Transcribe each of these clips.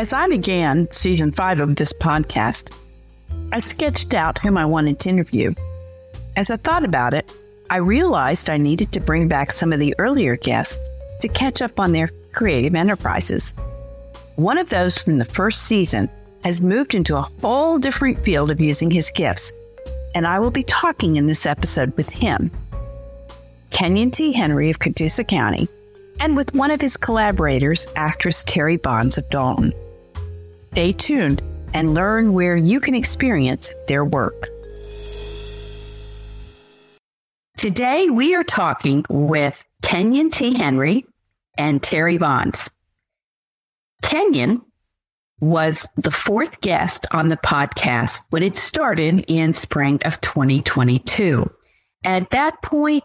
As I began season five of this podcast, I sketched out whom I wanted to interview. As I thought about it, I realized I needed to bring back some of the earlier guests to catch up on their creative enterprises. One of those from the first season has moved into a whole different field of using his gifts, and I will be talking in this episode with him. Kenyon T. Henry of Catoosa County, and with one of his collaborators, actress Terri Bonds of Dalton. Stay tuned and learn where you can experience their work. Today, we are talking with Kenyon T. Henry and Terri Bonds. Kenyon was the fourth guest on the podcast when it started in spring of 2022. At that point,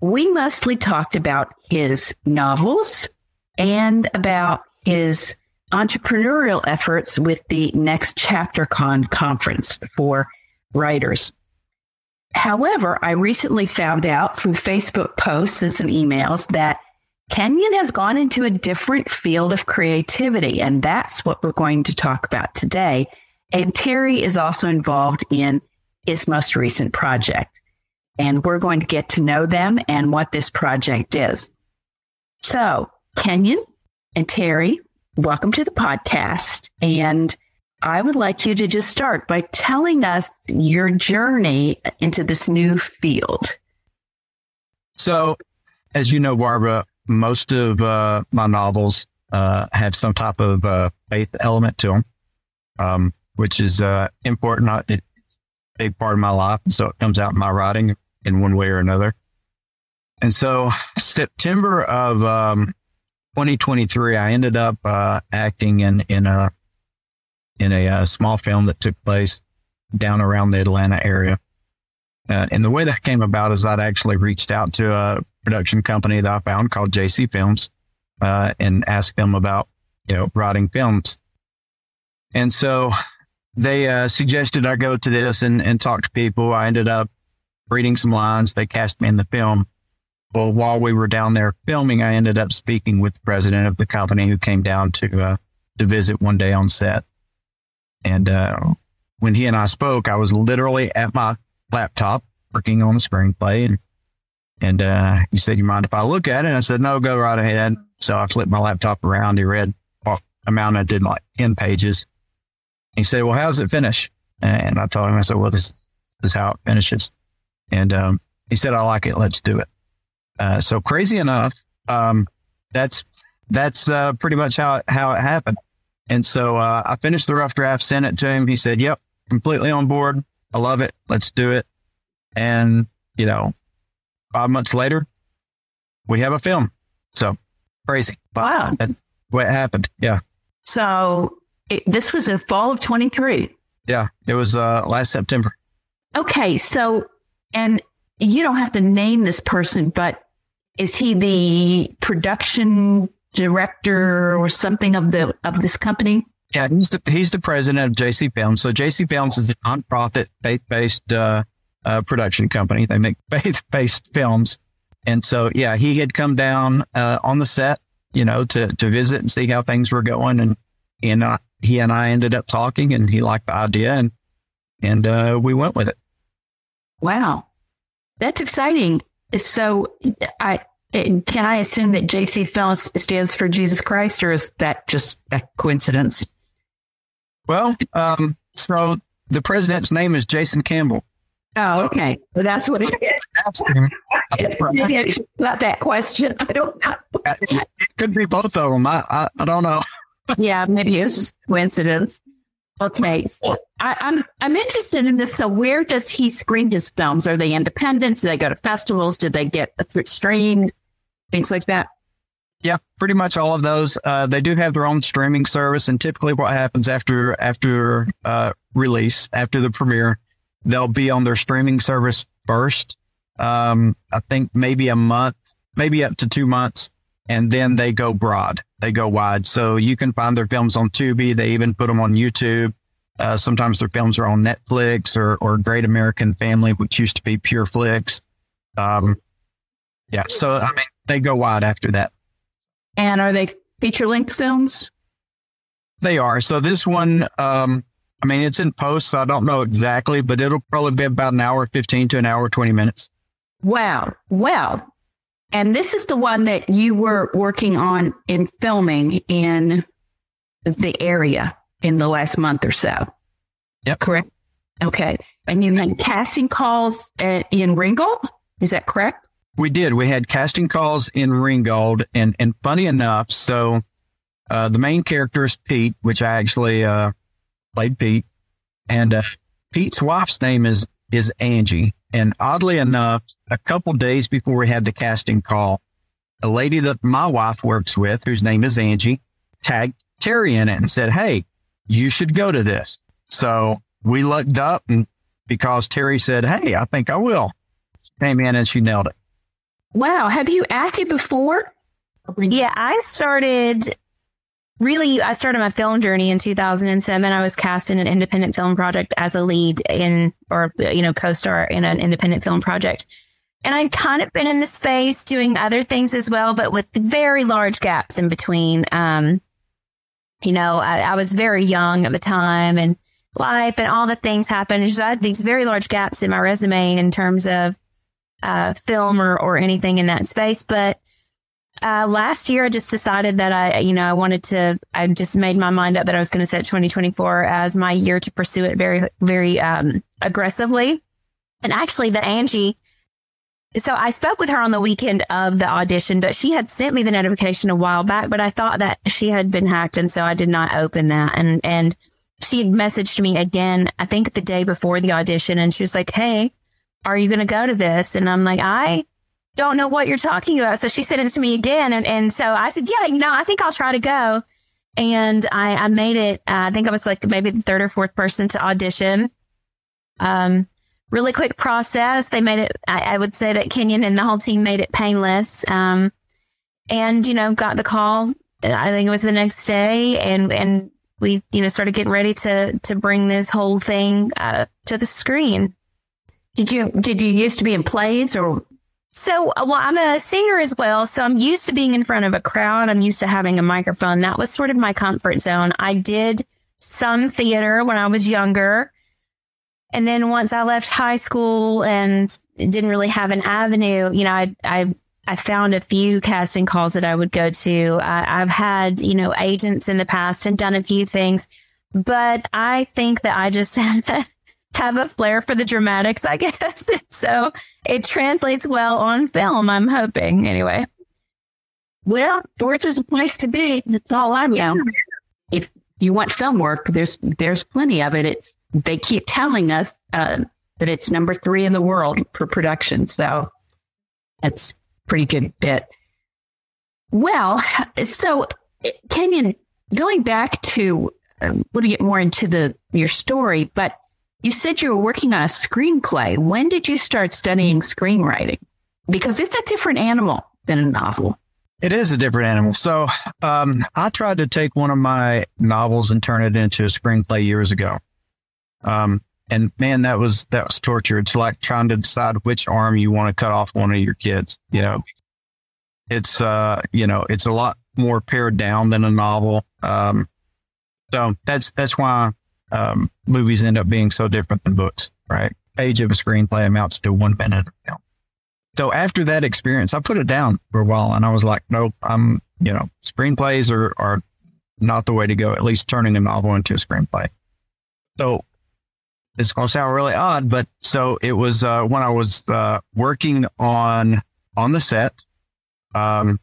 we mostly talked about his novels and about his entrepreneurial efforts with the Next Chapter Con conference for writers. However, I recently found out through Facebook posts and some emails that Kenyon has gone into a different field of creativity, and that's what we're going to talk about today. And Terri is also involved in his most recent project. And we're going to get to know them and what this project is. So, Kenyon and Terri, welcome to the podcast. And I would like you to just start by telling us your journey into this new field. So, as you know, Barbara, most of uh, my novels uh, have some type of uh, faith element to them, um, which is uh, important. It's a big part of my life. So it comes out in my writing in one way or another. And so September of um, 2023, I ended up uh, acting in in a in a, uh, small film that took place down around the Atlanta area. Uh, and the way that came about is I'd actually reached out to a production company that I found called JC Films uh, and asked them about you know writing films. And so they uh, suggested I go to this and, and talk to people. I ended up reading some lines. They cast me in the film. Well, while we were down there filming, I ended up speaking with the president of the company who came down to, uh, to visit one day on set. And, uh, when he and I spoke, I was literally at my laptop working on the screenplay and, and, uh, he said, you mind if I look at it? And I said, no, go right ahead. So I flipped my laptop around. He read well, amount I did like 10 pages. He said, well, how's it finish? And I told him, I said, well, this, this is how it finishes. And, um, he said, I like it. Let's do it. Uh, so crazy enough, um, that's that's uh, pretty much how it, how it happened. And so uh, I finished the rough draft, sent it to him. He said, "Yep, completely on board. I love it. Let's do it." And you know, five months later, we have a film. So crazy. Wow, that's what happened. Yeah. So it, this was in fall of twenty three. Yeah, it was uh, last September. Okay, so and you don't have to name this person, but is he the production director or something of the of this company? Yeah, he's the he's the president of JC Films. So JC Films is a nonprofit faith based uh, uh, production company. They make faith based films, and so yeah, he had come down uh, on the set, you know, to to visit and see how things were going, and and uh, he and I ended up talking, and he liked the idea, and and uh, we went with it. Wow, that's exciting. So I can I assume that JC Films stands for Jesus Christ, or is that just a coincidence? Well, um, so the president's name is Jason Campbell. Oh, okay. Well, that's what it is. Not that question. I don't know. It could be both of them. I, I, I don't know. yeah, maybe it was just coincidence. Okay, I, I'm, I'm interested in this. So, where does he screen his films? Are they independent? Do they go to festivals? Did they get streamed? Things like that. Yeah, pretty much all of those. Uh, they do have their own streaming service, and typically, what happens after after uh, release, after the premiere, they'll be on their streaming service first. Um, I think maybe a month, maybe up to two months, and then they go broad they go wide. So you can find their films on Tubi. They even put them on YouTube. Uh, sometimes their films are on Netflix or, or Great American Family, which used to be Pure Flix. Um, yeah. So, I mean, they go wide after that. And are they feature length films? They are. So this one, um, I mean, it's in post, so I don't know exactly, but it'll probably be about an hour 15 to an hour 20 minutes. Wow. Well, and this is the one that you were working on in filming in the area in the last month or so. Yep. Correct. Okay. And you had casting calls at, in Ringgold. Is that correct? We did. We had casting calls in Ringgold, and and funny enough, so uh, the main character is Pete, which I actually uh, played Pete, and uh, Pete's wife's name is is Angie. And oddly enough, a couple days before we had the casting call, a lady that my wife works with, whose name is Angie, tagged Terri in it and said, "Hey, you should go to this." So we looked up, and because Terri said, "Hey, I think I will," came in and she nailed it. Wow. Have you acted before? Yeah, I started really, I started my film journey in 2007. I was cast in an independent film project as a lead in, or, you know, co star in an independent film project. And I'd kind of been in the space doing other things as well, but with very large gaps in between. Um, you know, I, I was very young at the time and life and all the things happened. So I had these very large gaps in my resume in terms of uh, film or, or anything in that space. But uh, last year, I just decided that I, you know, I wanted to, I just made my mind up that I was going to set 2024 as my year to pursue it very, very um, aggressively. And actually, the Angie, so I spoke with her on the weekend of the audition, but she had sent me the notification a while back, but I thought that she had been hacked. And so I did not open that. And, and she had messaged me again, I think the day before the audition. And she was like, Hey, are you going to go to this? And I'm like, I don't know what you're talking about. So she sent it to me again. And, and so I said, yeah, you know, I think I'll try to go. And I, I made it. Uh, I think I was like maybe the third or fourth person to audition. Um, really quick process. They made it, I, I would say that Kenyon and the whole team made it painless. Um, and, you know, got the call. I think it was the next day and, and we, you know, started getting ready to, to bring this whole thing, uh, to the screen. Did you did you used to be in plays or so, uh, well, I'm a singer as well. So I'm used to being in front of a crowd. I'm used to having a microphone. That was sort of my comfort zone. I did some theater when I was younger. And then once I left high school and didn't really have an avenue, you know, I, I, I found a few casting calls that I would go to. I, I've had, you know, agents in the past and done a few things, but I think that I just have a flair for the dramatics, I guess. so it translates well on film, I'm hoping, anyway. Well, Georgia's a place to be. That's all I know. If you want film work, there's there's plenty of it. It's they keep telling us uh, that it's number three in the world for production. So that's pretty good bit. Well, so Kenyon, going back to, um, we'll get more into the your story, but you said you were working on a screenplay. When did you start studying screenwriting? Because it's a different animal than a novel. It is a different animal. So um, I tried to take one of my novels and turn it into a screenplay years ago. Um, and man, that was that was torture. It's like trying to decide which arm you want to cut off one of your kids. You know, it's uh, you know, it's a lot more pared down than a novel. Um, so that's that's why um, movies end up being so different than books, right? Page of a screenplay amounts to one minute of film. So after that experience, I put it down for a while and I was like, nope, I'm, you know, screenplays are, are not the way to go, at least turning a novel into a screenplay. So it's going to sound really odd, but so it was, uh, when I was, uh, working on, on the set, um,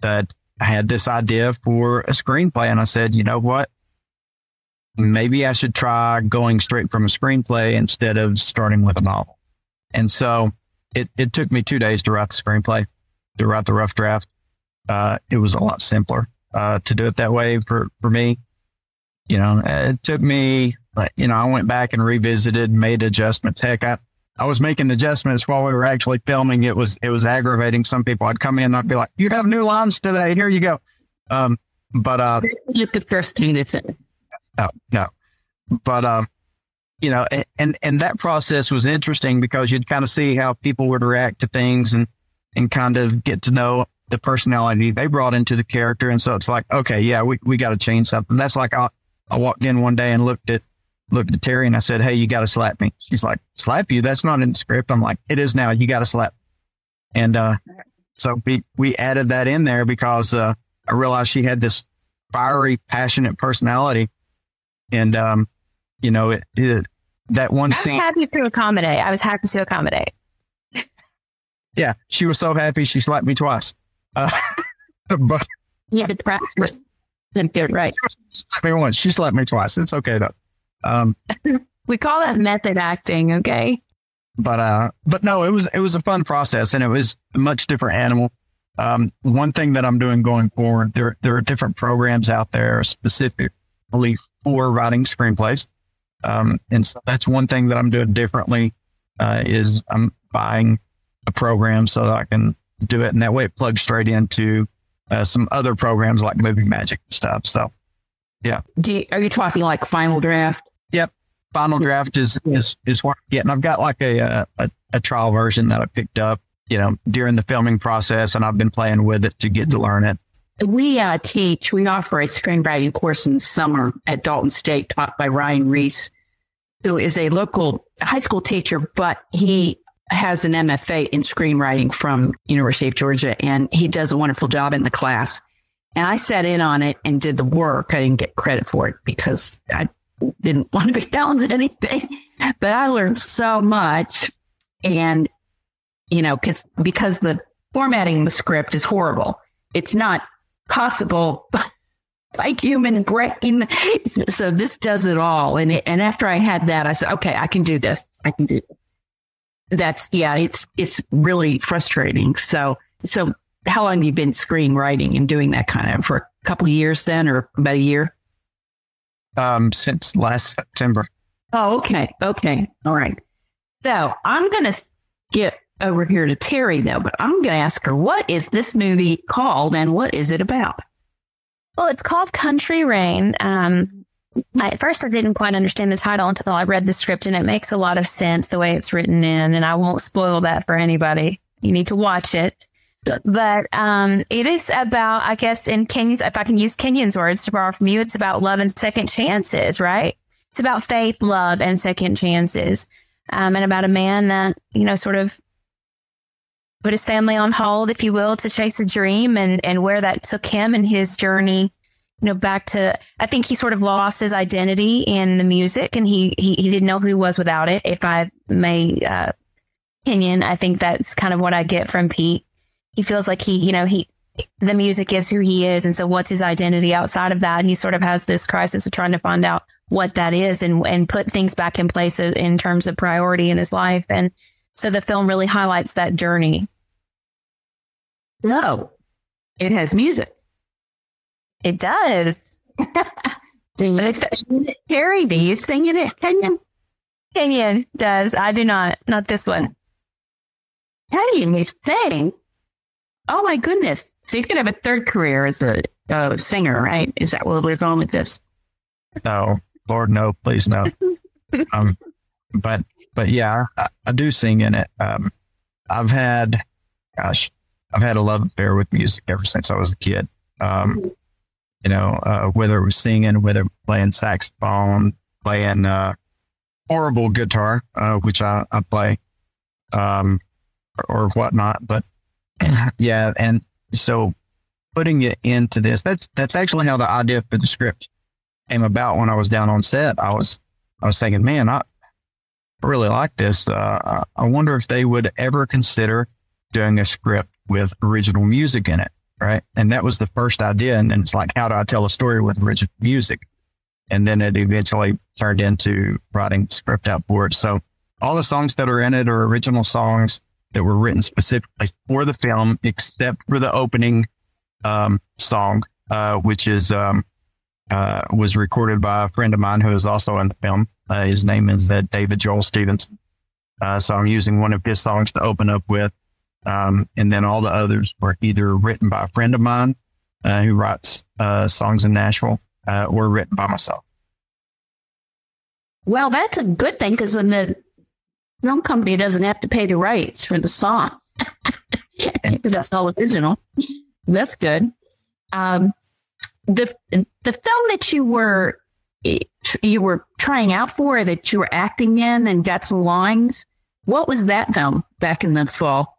that I had this idea for a screenplay and I said, you know what? Maybe I should try going straight from a screenplay instead of starting with a novel. And so it, it took me two days to write the screenplay, to write the rough draft. Uh, it was a lot simpler, uh, to do it that way for, for me. You know, it took me, you know, I went back and revisited, made adjustments. Heck, I, I was making adjustments while we were actually filming. It was, it was aggravating. Some people I'd come in and I'd be like, you have new lines today. Here you go. Um, but, uh, you the first that's it no, no. But, um, you know, and, and that process was interesting because you'd kind of see how people would react to things and, and kind of get to know the personality they brought into the character. And so it's like, okay, yeah, we, we got to change something. That's like, I, I walked in one day and looked at, looked at Terri and I said, Hey, you got to slap me. She's like, slap you? That's not in the script. I'm like, it is now. You got to slap. And, uh, so we, we added that in there because, uh, I realized she had this fiery, passionate personality. And, um, you know, it, it that one I was scene. happy to accommodate. I was happy to accommodate. Yeah. She was so happy. She slapped me twice. Uh, but You had to practice. Then get right. she slapped me once. She slapped me twice. It's okay though. Um, We call that method acting. Okay. but uh but no it was it was a fun process and it was a much different animal um one thing that i'm doing going forward there there are different programs out there specifically for writing screenplays um and so that's one thing that i'm doing differently uh is i'm buying a program so that i can do it and that way it plugs straight into uh, some other programs like movie magic and stuff so yeah. Do you, are you talking like final draft? Yep. Final draft is is is what I'm getting. I've got like a, uh, a a trial version that I picked up, you know, during the filming process, and I've been playing with it to get to learn it. We uh, teach, we offer a screenwriting course in summer at Dalton State taught by Ryan Reese, who is a local high school teacher, but he has an MFA in screenwriting from University of Georgia and he does a wonderful job in the class. And I sat in on it and did the work. I didn't get credit for it because I didn't want to be balanced anything, but I learned so much. And, you know, cause, because the formatting of the script is horrible. It's not possible by human brain. So this does it all. And, it, and after I had that, I said, okay, I can do this. I can do this. That's, yeah, it's, it's really frustrating. So, so how long have you been screenwriting and doing that kind of for a couple of years then or about a year? Um, since last September. Oh, okay. Okay. All right. So I'm going to get over here to Terri though, but I'm going to ask her, what is this movie called and what is it about? Well, it's called Country Rain. Um, I, at first, I didn't quite understand the title until I read the script, and it makes a lot of sense the way it's written in. And I won't spoil that for anybody. You need to watch it. But um, it is about, I guess, in Kenyon's, if I can use Kenyon's words to borrow from you, it's about love and second chances, right? It's about faith, love, and second chances, um, and about a man that you know sort of put his family on hold, if you will, to chase a dream, and and where that took him and his journey you know, back to, I think he sort of lost his identity in the music and he, he, he didn't know who he was without it. If I may, uh, opinion, I think that's kind of what I get from Pete. He feels like he, you know, he, the music is who he is. And so what's his identity outside of that? He sort of has this crisis of trying to find out what that is and, and put things back in place in terms of priority in his life. And so the film really highlights that journey. No, it has music. It does. Do you sing it, Terri? Do you sing in it, Kenyon? Kenyon does. I do not. Not this one. Kenyon, you sing. Oh my goodness! So you could have a third career as a, a singer, right? Is that where we're going with this? No, Lord, no, please, no. um, but but yeah, I, I do sing in it. Um, I've had, gosh, I've had a love affair with music ever since I was a kid. Um, you know, uh, whether it was singing, whether playing saxophone, playing uh, horrible guitar, uh, which I, I play, um, or, or whatnot. But yeah, and so putting it into this, that's that's actually how the idea for the script came about when I was down on set. I was I was thinking, man, I really like this. Uh, I wonder if they would ever consider doing a script with original music in it, right? And that was the first idea. And then it's like, how do I tell a story with original music? And then it eventually turned into writing script out for it. So all the songs that are in it are original songs that were written specifically for the film, except for the opening um, song, uh, which is um, uh, was recorded by a friend of mine who is also in the film. Uh, his name is uh, David Joel Stevenson. Uh, so I'm using one of his songs to open up with. Um, and then all the others were either written by a friend of mine uh, who writes songs in Nashville or written by myself. Well, that's a good thing because then the film company doesn't have to pay the rights for the song. That's all original. That's good. Um, the the film that you were you were trying out for, that you were acting in, and got some lines. What was that film back in the fall?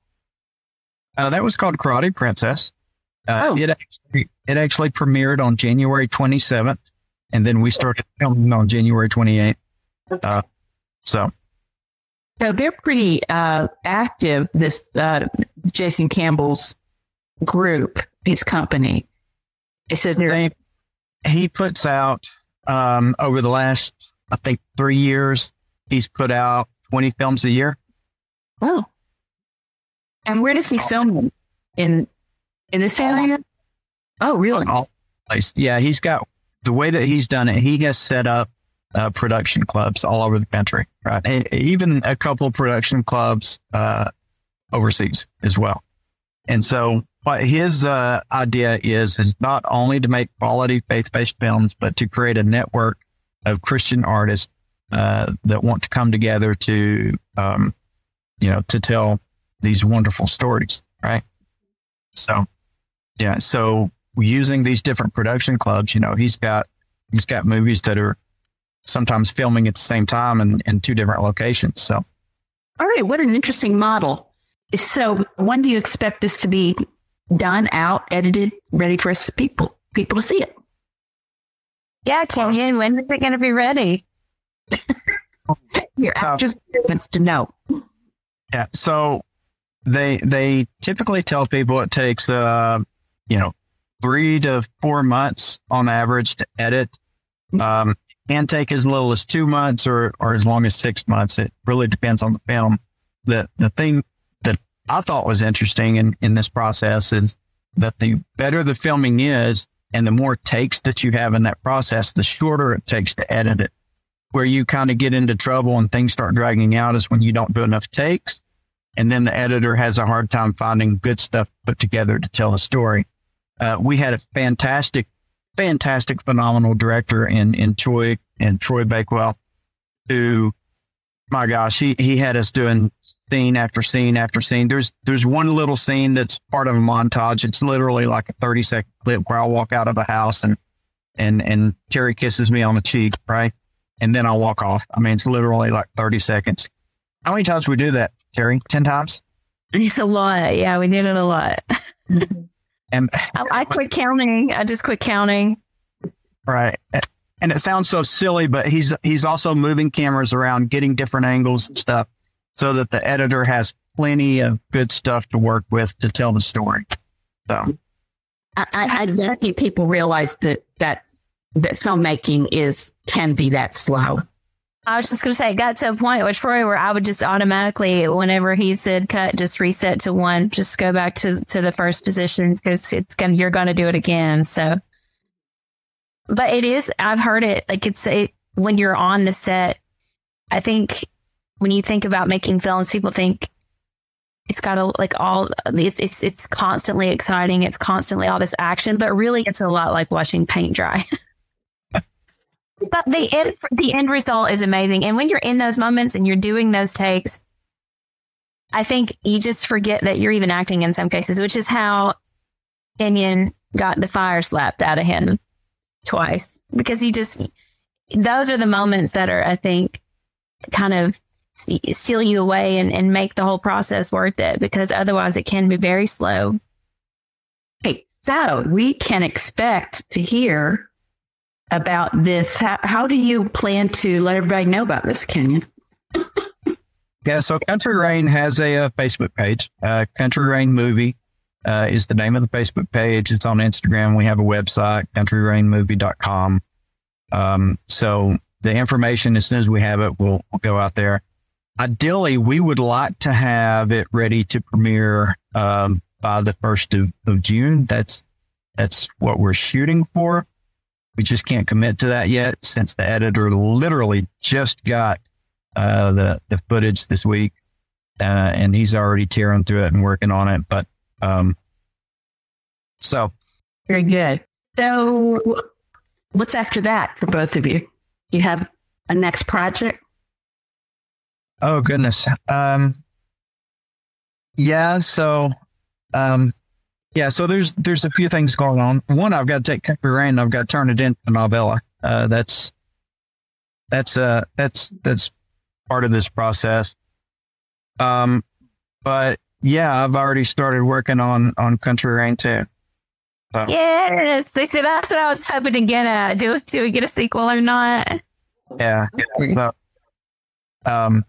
Uh, that was called Karate Princess. Uh, Oh. it actually it actually premiered on January 27th, and then we started filming on January 28th. Uh, so So they're pretty uh, active. This uh, Jason Campbell's group, his company. It says they, he puts out um, over the last I think three years. He's put out 20 films a year. oh. And where does he film them? In in this area? Oh, really? all place. Yeah, he's got the way that he's done it. He has set up uh, production clubs all over the country, right? And even a couple of production clubs uh, overseas as well. And so, what his uh, idea is is not only to make quality faith-based films, but to create a network of Christian artists uh, that want to come together to, um, you know, to tell these wonderful stories, right? So, yeah. So using these different production clubs, you know, he's got he's got movies that are sometimes filming at the same time in, in two different locations. So All right. What an interesting model. So when do you expect this to be done, out, edited, ready for us people people to see it? Yeah, Kenyon, when is it going to be ready? Your Uh, actors wants to know. yeah. So they they typically tell people it takes uh you know three to four months on average to edit. Um, can take as little as two months or or as long as six months. It really depends on the film. The the thing that I thought was interesting in in this process is that the better the filming is and the more takes that you have in that process, the shorter it takes to edit it. Where you kind of get into trouble and things start dragging out is when you don't do enough takes. And then the editor has a hard time finding good stuff put together to tell a story. Uh, we had a fantastic, fantastic, phenomenal director in, in Troy and Troy Bakewell who, my gosh, he, he had us doing scene after scene after scene. There's, there's one little scene that's part of a montage. It's literally like a 30 second clip where I'll walk out of a house and, and, and Terri kisses me on the cheek, right? And then I'll walk off. I mean, it's literally like 30 seconds. How many times we do that, Terry? 10 times? It's a lot. Yeah, we did it a lot. And I, I quit counting. I just quit counting. Right. And it sounds so silly, but he's he's also moving cameras around, getting different angles and stuff, so that the editor has plenty of good stuff to work with to tell the story. So I, I, I don't think people realize that that that filmmaking is can be that slow. I was just going to say, it got to a point with Troy where I would just automatically, whenever he said cut, just reset to one, just go back to, to the first position because it's going you're going to do it again. So, but it is, I've heard it like it's a, when you're on the set. I think when you think about making films, people think it's got to like all it's, it's, it's constantly exciting. It's constantly all this action, but really it's a lot like watching paint dry. But the end, the end result is amazing. And when you're in those moments and you're doing those takes, I think you just forget that you're even acting in some cases, which is how Kenyon got the fire slapped out of him twice because you just, those are the moments that are, I think, kind of steal you away and, and make the whole process worth it because otherwise it can be very slow. Okay, so we can expect to hear about this. How, how do you plan to let everybody know about this, Kenyon? yeah, so Country Rain has a, uh Facebook page. Uh, Country Rain Movie uh, is the name of the Facebook page. It's on Instagram. We have a website, countryrainmovie.com. Um, so the information, as soon as we have it, we'll, we'll go out there. Ideally, we would like to have it ready to premiere um, by the first of, of June. That's that's what we're shooting for. We just can't commit to that yet since the editor literally just got uh, the the footage this week, uh, and he's already tearing through it and working on it. But um, so Very good. So, what's after that for both of you? You have a next project? Oh goodness. Um, yeah. So Um, yeah, so there's there's a few things going on. One, I've got to take Country Rain, I've got to turn it into a novella. Uh, that's that's uh that's that's part of this process. Um, but yeah, I've already started working on on Country Rain too. So. Yes, they said that's what I was hoping to get at. Do do we get a sequel or not? Yeah. So, um,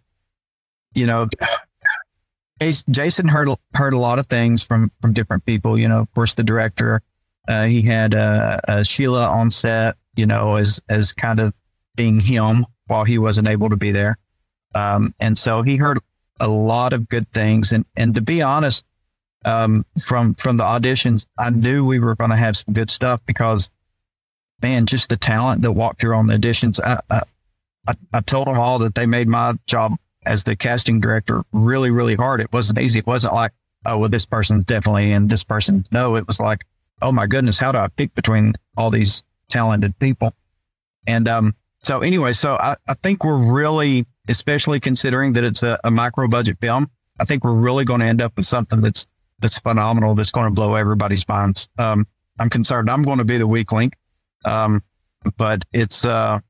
you know, Jason heard heard a lot of things from from different people. You know, of course, the director. Uh, he had uh, uh, Sheila on set. You know, as as kind of being him while he wasn't able to be there. Um, and so he heard a lot of good things. And and to be honest, um, from from the auditions, I knew we were going to have some good stuff because, man, just the talent that walked through on the auditions. I, I, I told them all that they made my job as the casting director really, really hard. It wasn't easy. It wasn't like, oh, well, this person's definitely and this person. No, it was like, oh my goodness, how do I pick between all these talented people? And um, so anyway, so I, I think we're really, especially considering that it's a, a micro budget film, I think we're really going to end up with something that's that's phenomenal. That's going to blow everybody's minds. Um, I'm concerned I'm going to be the weak link. Um, but it's, uh,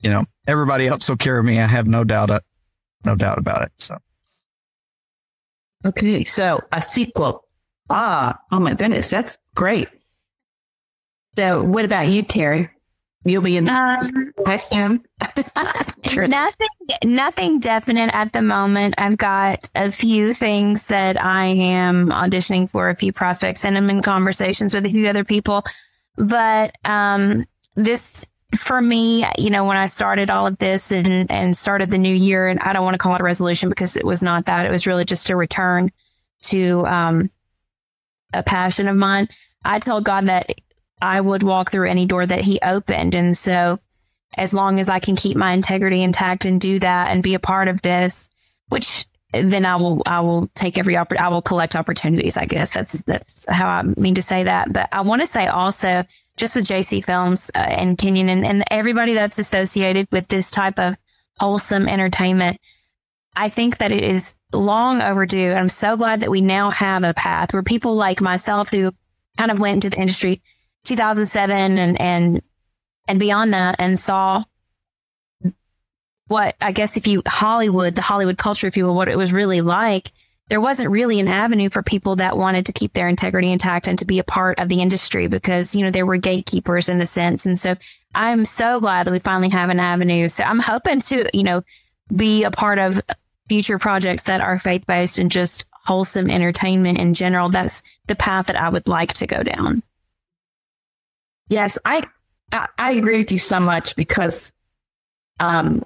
you know, everybody else will carry me. I have no doubt, uh, no doubt about it. So. Okay. So a sequel. Ah, oh my goodness. That's great. So what about you, Terri? You'll be in um, costume. nothing, nothing definite at the moment. I've got a few things that I am auditioning for, a few prospects, and I'm in conversations with a few other people. But um, this, for me, you know, when I started all of this and and started the new year, and I don't want to call it a resolution because it was not that. It was really just a return to um, a passion of mine. I told God that I would walk through any door that he opened. And so as long as I can keep my integrity intact and do that and be a part of this, which then I will, I will take every oppor- I will collect opportunities. I guess that's, that's how I mean to say that. But I want to say also just with JC Films uh, and Kenyon and, and everybody that's associated with this type of wholesome entertainment, I think that it is long overdue. I'm so glad that we now have a path where people like myself who kind of went into the industry 2007 and, and, and beyond that and saw what I guess if you Hollywood, the Hollywood culture, if you will, what it was really like, there wasn't really an avenue for people that wanted to keep their integrity intact and to be a part of the industry because, you know, there were gatekeepers in a sense. And so I'm so glad that we finally have an avenue. So I'm hoping to, you know, be a part of future projects that are faith based and just wholesome entertainment in general. That's the path that I would like to go down. Yes, I, I, agree with you so much because um,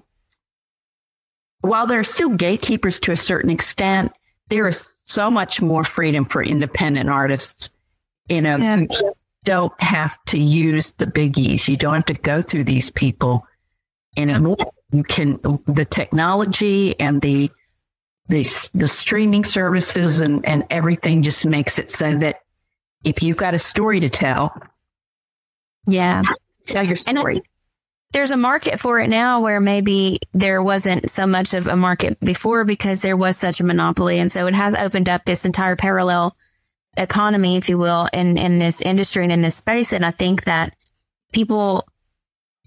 while there are still gatekeepers to a certain extent, there is so much more freedom for independent artists. You know, yeah. you just don't have to use the biggies. You don't have to go through these people anymore. You can the technology and the the the streaming services and and everything just makes it so that if you've got a story to tell, yeah. Tell your story. there's a market for it now where maybe there wasn't so much of a market before because there was such a monopoly. And so it has opened up this entire parallel economy, if you will, in, in this industry and in this space. And I think that people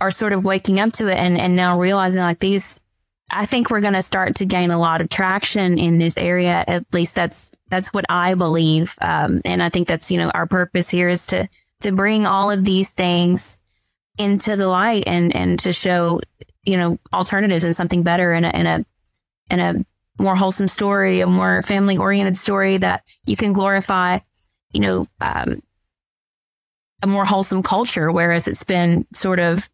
are sort of waking up to it and, and now realizing like these, I think we're going to start to gain a lot of traction in this area. At least that's, that's what I believe. Um, and I think that's, you know, our purpose here is to, to bring all of these things into the light and, and to show, you know, alternatives and something better in a, in a, in a more wholesome story, a more family oriented story that you can glorify, you know, um, a more wholesome culture, whereas it's been sort of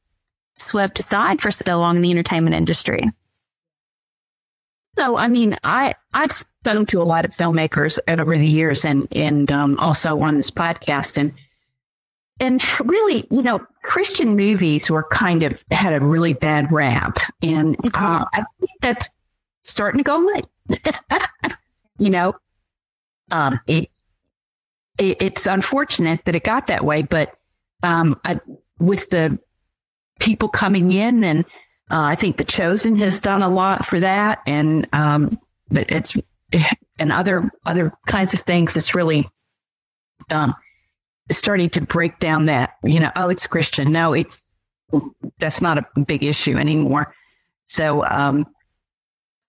swept aside for so long in the entertainment industry. So, I mean, I, I've spoken to a lot of filmmakers over the years and, and, um, also on this podcast and, and really, you know, Christian movies were kind of had a really bad rap, and uh, I think that's starting to go away. you know, um, it, it, it's unfortunate that it got that way, but um, I, with the people coming in, and uh, I think the Chosen has done a lot for that, and um, but it's and other other kinds of things. It's really um, starting to break down that, you know, oh, it's Christian. No, it's, that's not a big issue anymore. So, um,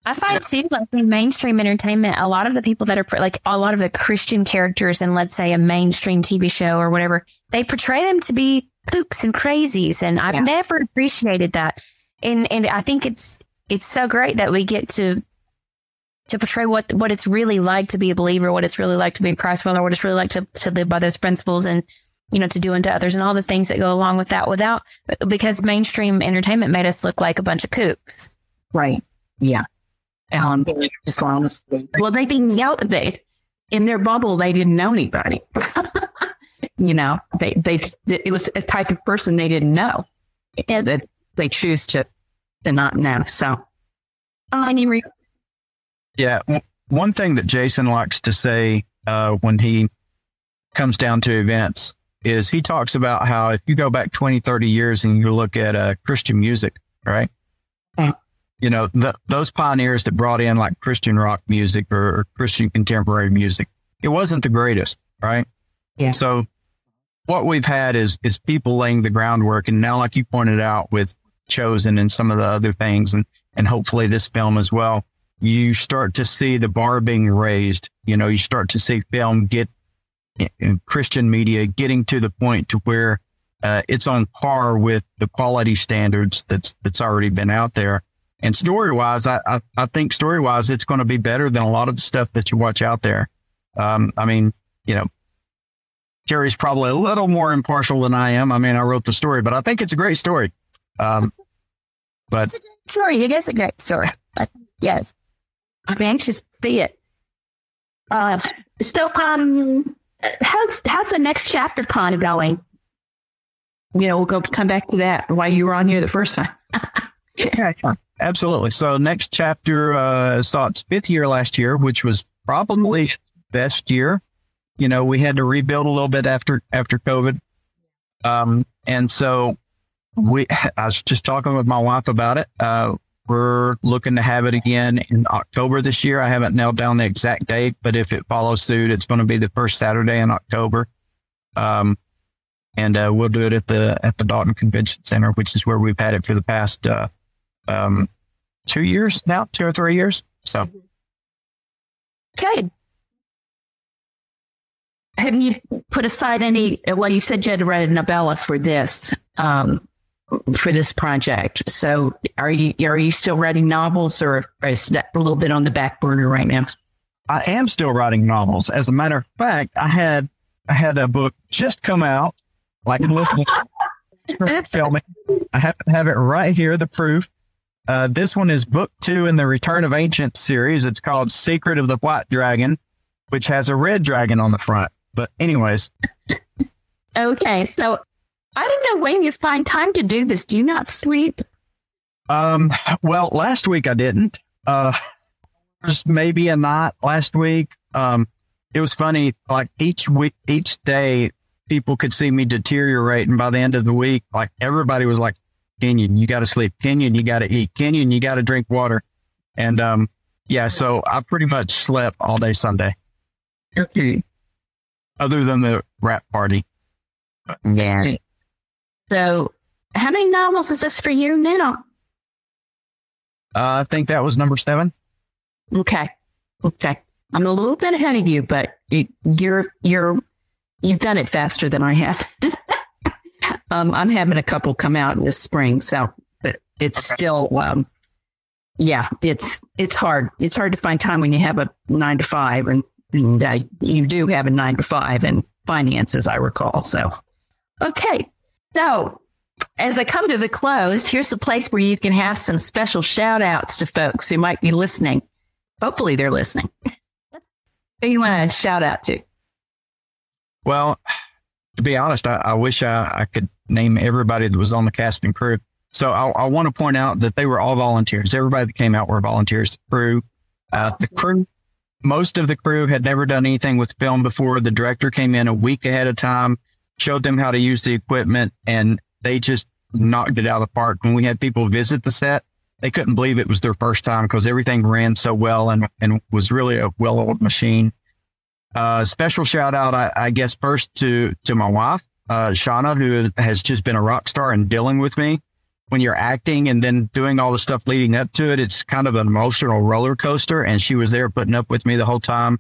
I find too, like in mainstream entertainment, a lot of the people that are like a lot of the Christian characters in, let's say, a mainstream TV show or whatever, they portray them to be kooks and crazies, and I've yeah. never appreciated that. And and I think it's it's so great that we get to to portray what what it's really like to be a believer, what it's really like to be a Christ follower, what it's really like to to live by those principles, and you know to do unto others, and all the things that go along with that. Without because mainstream entertainment made us look like a bunch of kooks, right? Yeah. Um, well, they didn't know they in their bubble. They didn't know anybody. you know, they they it was a type of person they didn't know and that they choose to to not know. So, uh, any re- yeah, one thing that Jason likes to say uh, when he comes down to events is he talks about how if you go back 20, 30 years and you look at uh, Christian music, right? Mm you know, the, those pioneers that brought in like Christian rock music or, or Christian contemporary music, it wasn't the greatest, right? Yeah. So what we've had is, is people laying the groundwork. And now, like you pointed out with Chosen and some of the other things and, and hopefully this film as well, you start to see the bar being raised. You know, you start to see film get Christian media getting to the point to where uh, it's on par with the quality standards that's, that's already been out there. And story wise, I, I, I think story wise, it's going to be better than a lot of the stuff that you watch out there. Um, I mean, you know, Jerry's probably a little more impartial than I am. I mean, I wrote the story, but I think it's a great story. Um, but it's a great story. It is a great story. But yes, I'm anxious to see it. Uh, so, um, how's how's the next chapter kind of going? You know, we'll go come back to that while you were on here the first time. yeah, Absolutely. So next chapter uh, saw its fifth year last year, which was probably best year. You know, we had to rebuild a little bit after after COVID, um, and so we. I was just talking with my wife about it. Uh, we're looking to have it again in October this year. I haven't nailed down the exact date, but if it follows suit, it's going to be the first Saturday in October. Um, and uh, we'll do it at the at the Dalton Convention Center, which is where we've had it for the past uh, um, two years now, two or three years. So, okay. Have you put aside any? Well, you said you had to write a novella for this, um, for this project. So, are you are you still writing novels, or is that a little bit on the back burner right now? I am still writing novels. As a matter of fact, I had I had a book just come out, like filming. I happen to have it right here, the proof. Uh, this one is book two in the Return of Ancient series. It's called Secret of the White Dragon, which has a red dragon on the front. But anyways. okay. So I don't know when you find time to do this. Do you not sleep? Um, well, last week I didn't. Uh, there's maybe a night last week. Um, it was funny. Like each week, each day, people could see me deteriorate. And by the end of the week, like everybody was like, Kenyon, you got to sleep. Kenyon, you got to eat. Kenyon, you got to drink water. And, um, yeah, so I pretty much slept all day Sunday. Okay. Other than the wrap party. Yeah. So how many novels is this for you now? Uh, I think that was number seven. Okay. Okay. I'm a little bit ahead of you, but it, you're, you're, you've done it faster than I have. Um, I'm having a couple come out this spring, so but it's okay. still, um, yeah, it's it's hard. It's hard to find time when you have a nine to five, and, and uh, you do have a nine to five in finances, I recall. So, okay, so as I come to the close, here's a place where you can have some special shout outs to folks who might be listening. Hopefully, they're listening. Who you want to shout out to? Well, to be honest, I, I wish I, I, could name everybody that was on the cast and crew. So I, I, want to point out that they were all volunteers. Everybody that came out were volunteers. Crew, uh, the crew, most of the crew had never done anything with film before. The director came in a week ahead of time, showed them how to use the equipment, and they just knocked it out of the park. When we had people visit the set, they couldn't believe it was their first time because everything ran so well and, and was really a well-oiled machine. Uh, special shout out, I, I, guess, first to to my wife, uh, Shauna, who has just been a rock star and dealing with me. When you're acting and then doing all the stuff leading up to it, it's kind of an emotional roller coaster. And she was there putting up with me the whole time.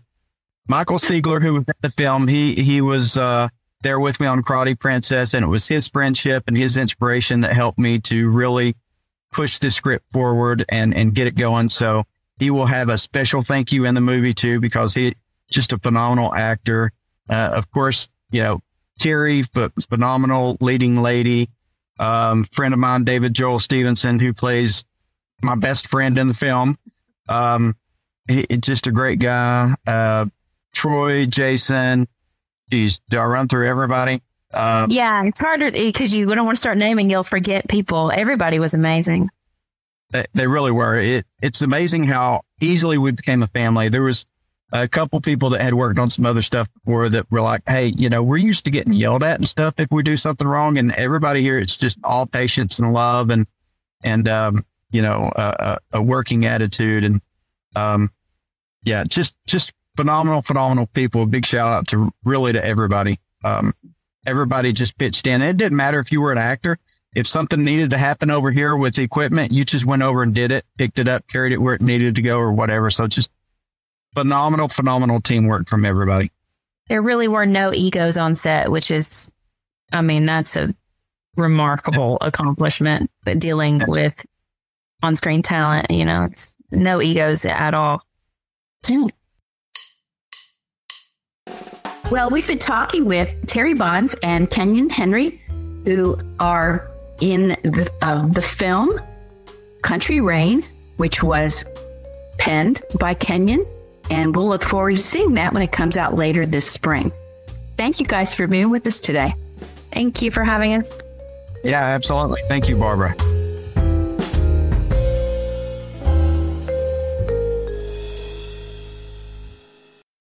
Michael Siegler, who was in the film, he he was uh, there with me on Karate Princess, and it was his friendship and his inspiration that helped me to really push the script forward and and get it going. So he will have a special thank you in the movie too because he just a phenomenal actor. Uh, of course, you know Terri, but phenomenal leading lady. Um, friend of mine, David Joel Stevenson, who plays my best friend in the film. Um, he, just a great guy. Uh, Troy, Jason. Geez, do I run through everybody? Um, yeah, it's harder because you don't want to start naming, you'll forget people. Everybody was amazing. They, they really were. It, it's amazing how easily we became a family. There was a couple people that had worked on some other stuff before that were like, Hey, you know, we're used to getting yelled at and stuff if we do something wrong. And everybody here, it's just all patience and love and, and, um, you know, a, a working attitude. And, um, yeah, just, just phenomenal, phenomenal people. A Big shout out to really to everybody. Um, everybody just pitched in. It didn't matter if you were an actor. If something needed to happen over here with the equipment, you just went over and did it, picked it up, carried it where it needed to go or whatever. So just phenomenal, phenomenal teamwork from everybody. There really were no egos on set, which is, I mean, that's a remarkable accomplishment, but dealing with on screen talent, you know, it's no egos at all. Well, we've been talking with Terri Bonds and Kenyon Henry, who are in the, uh, the film Country Rain, which was penned by Kenyon. And we'll look forward to seeing that when it comes out later this spring. Thank you guys for being with us today. Thank you for having us. Yeah, absolutely. Thank you, Barbara.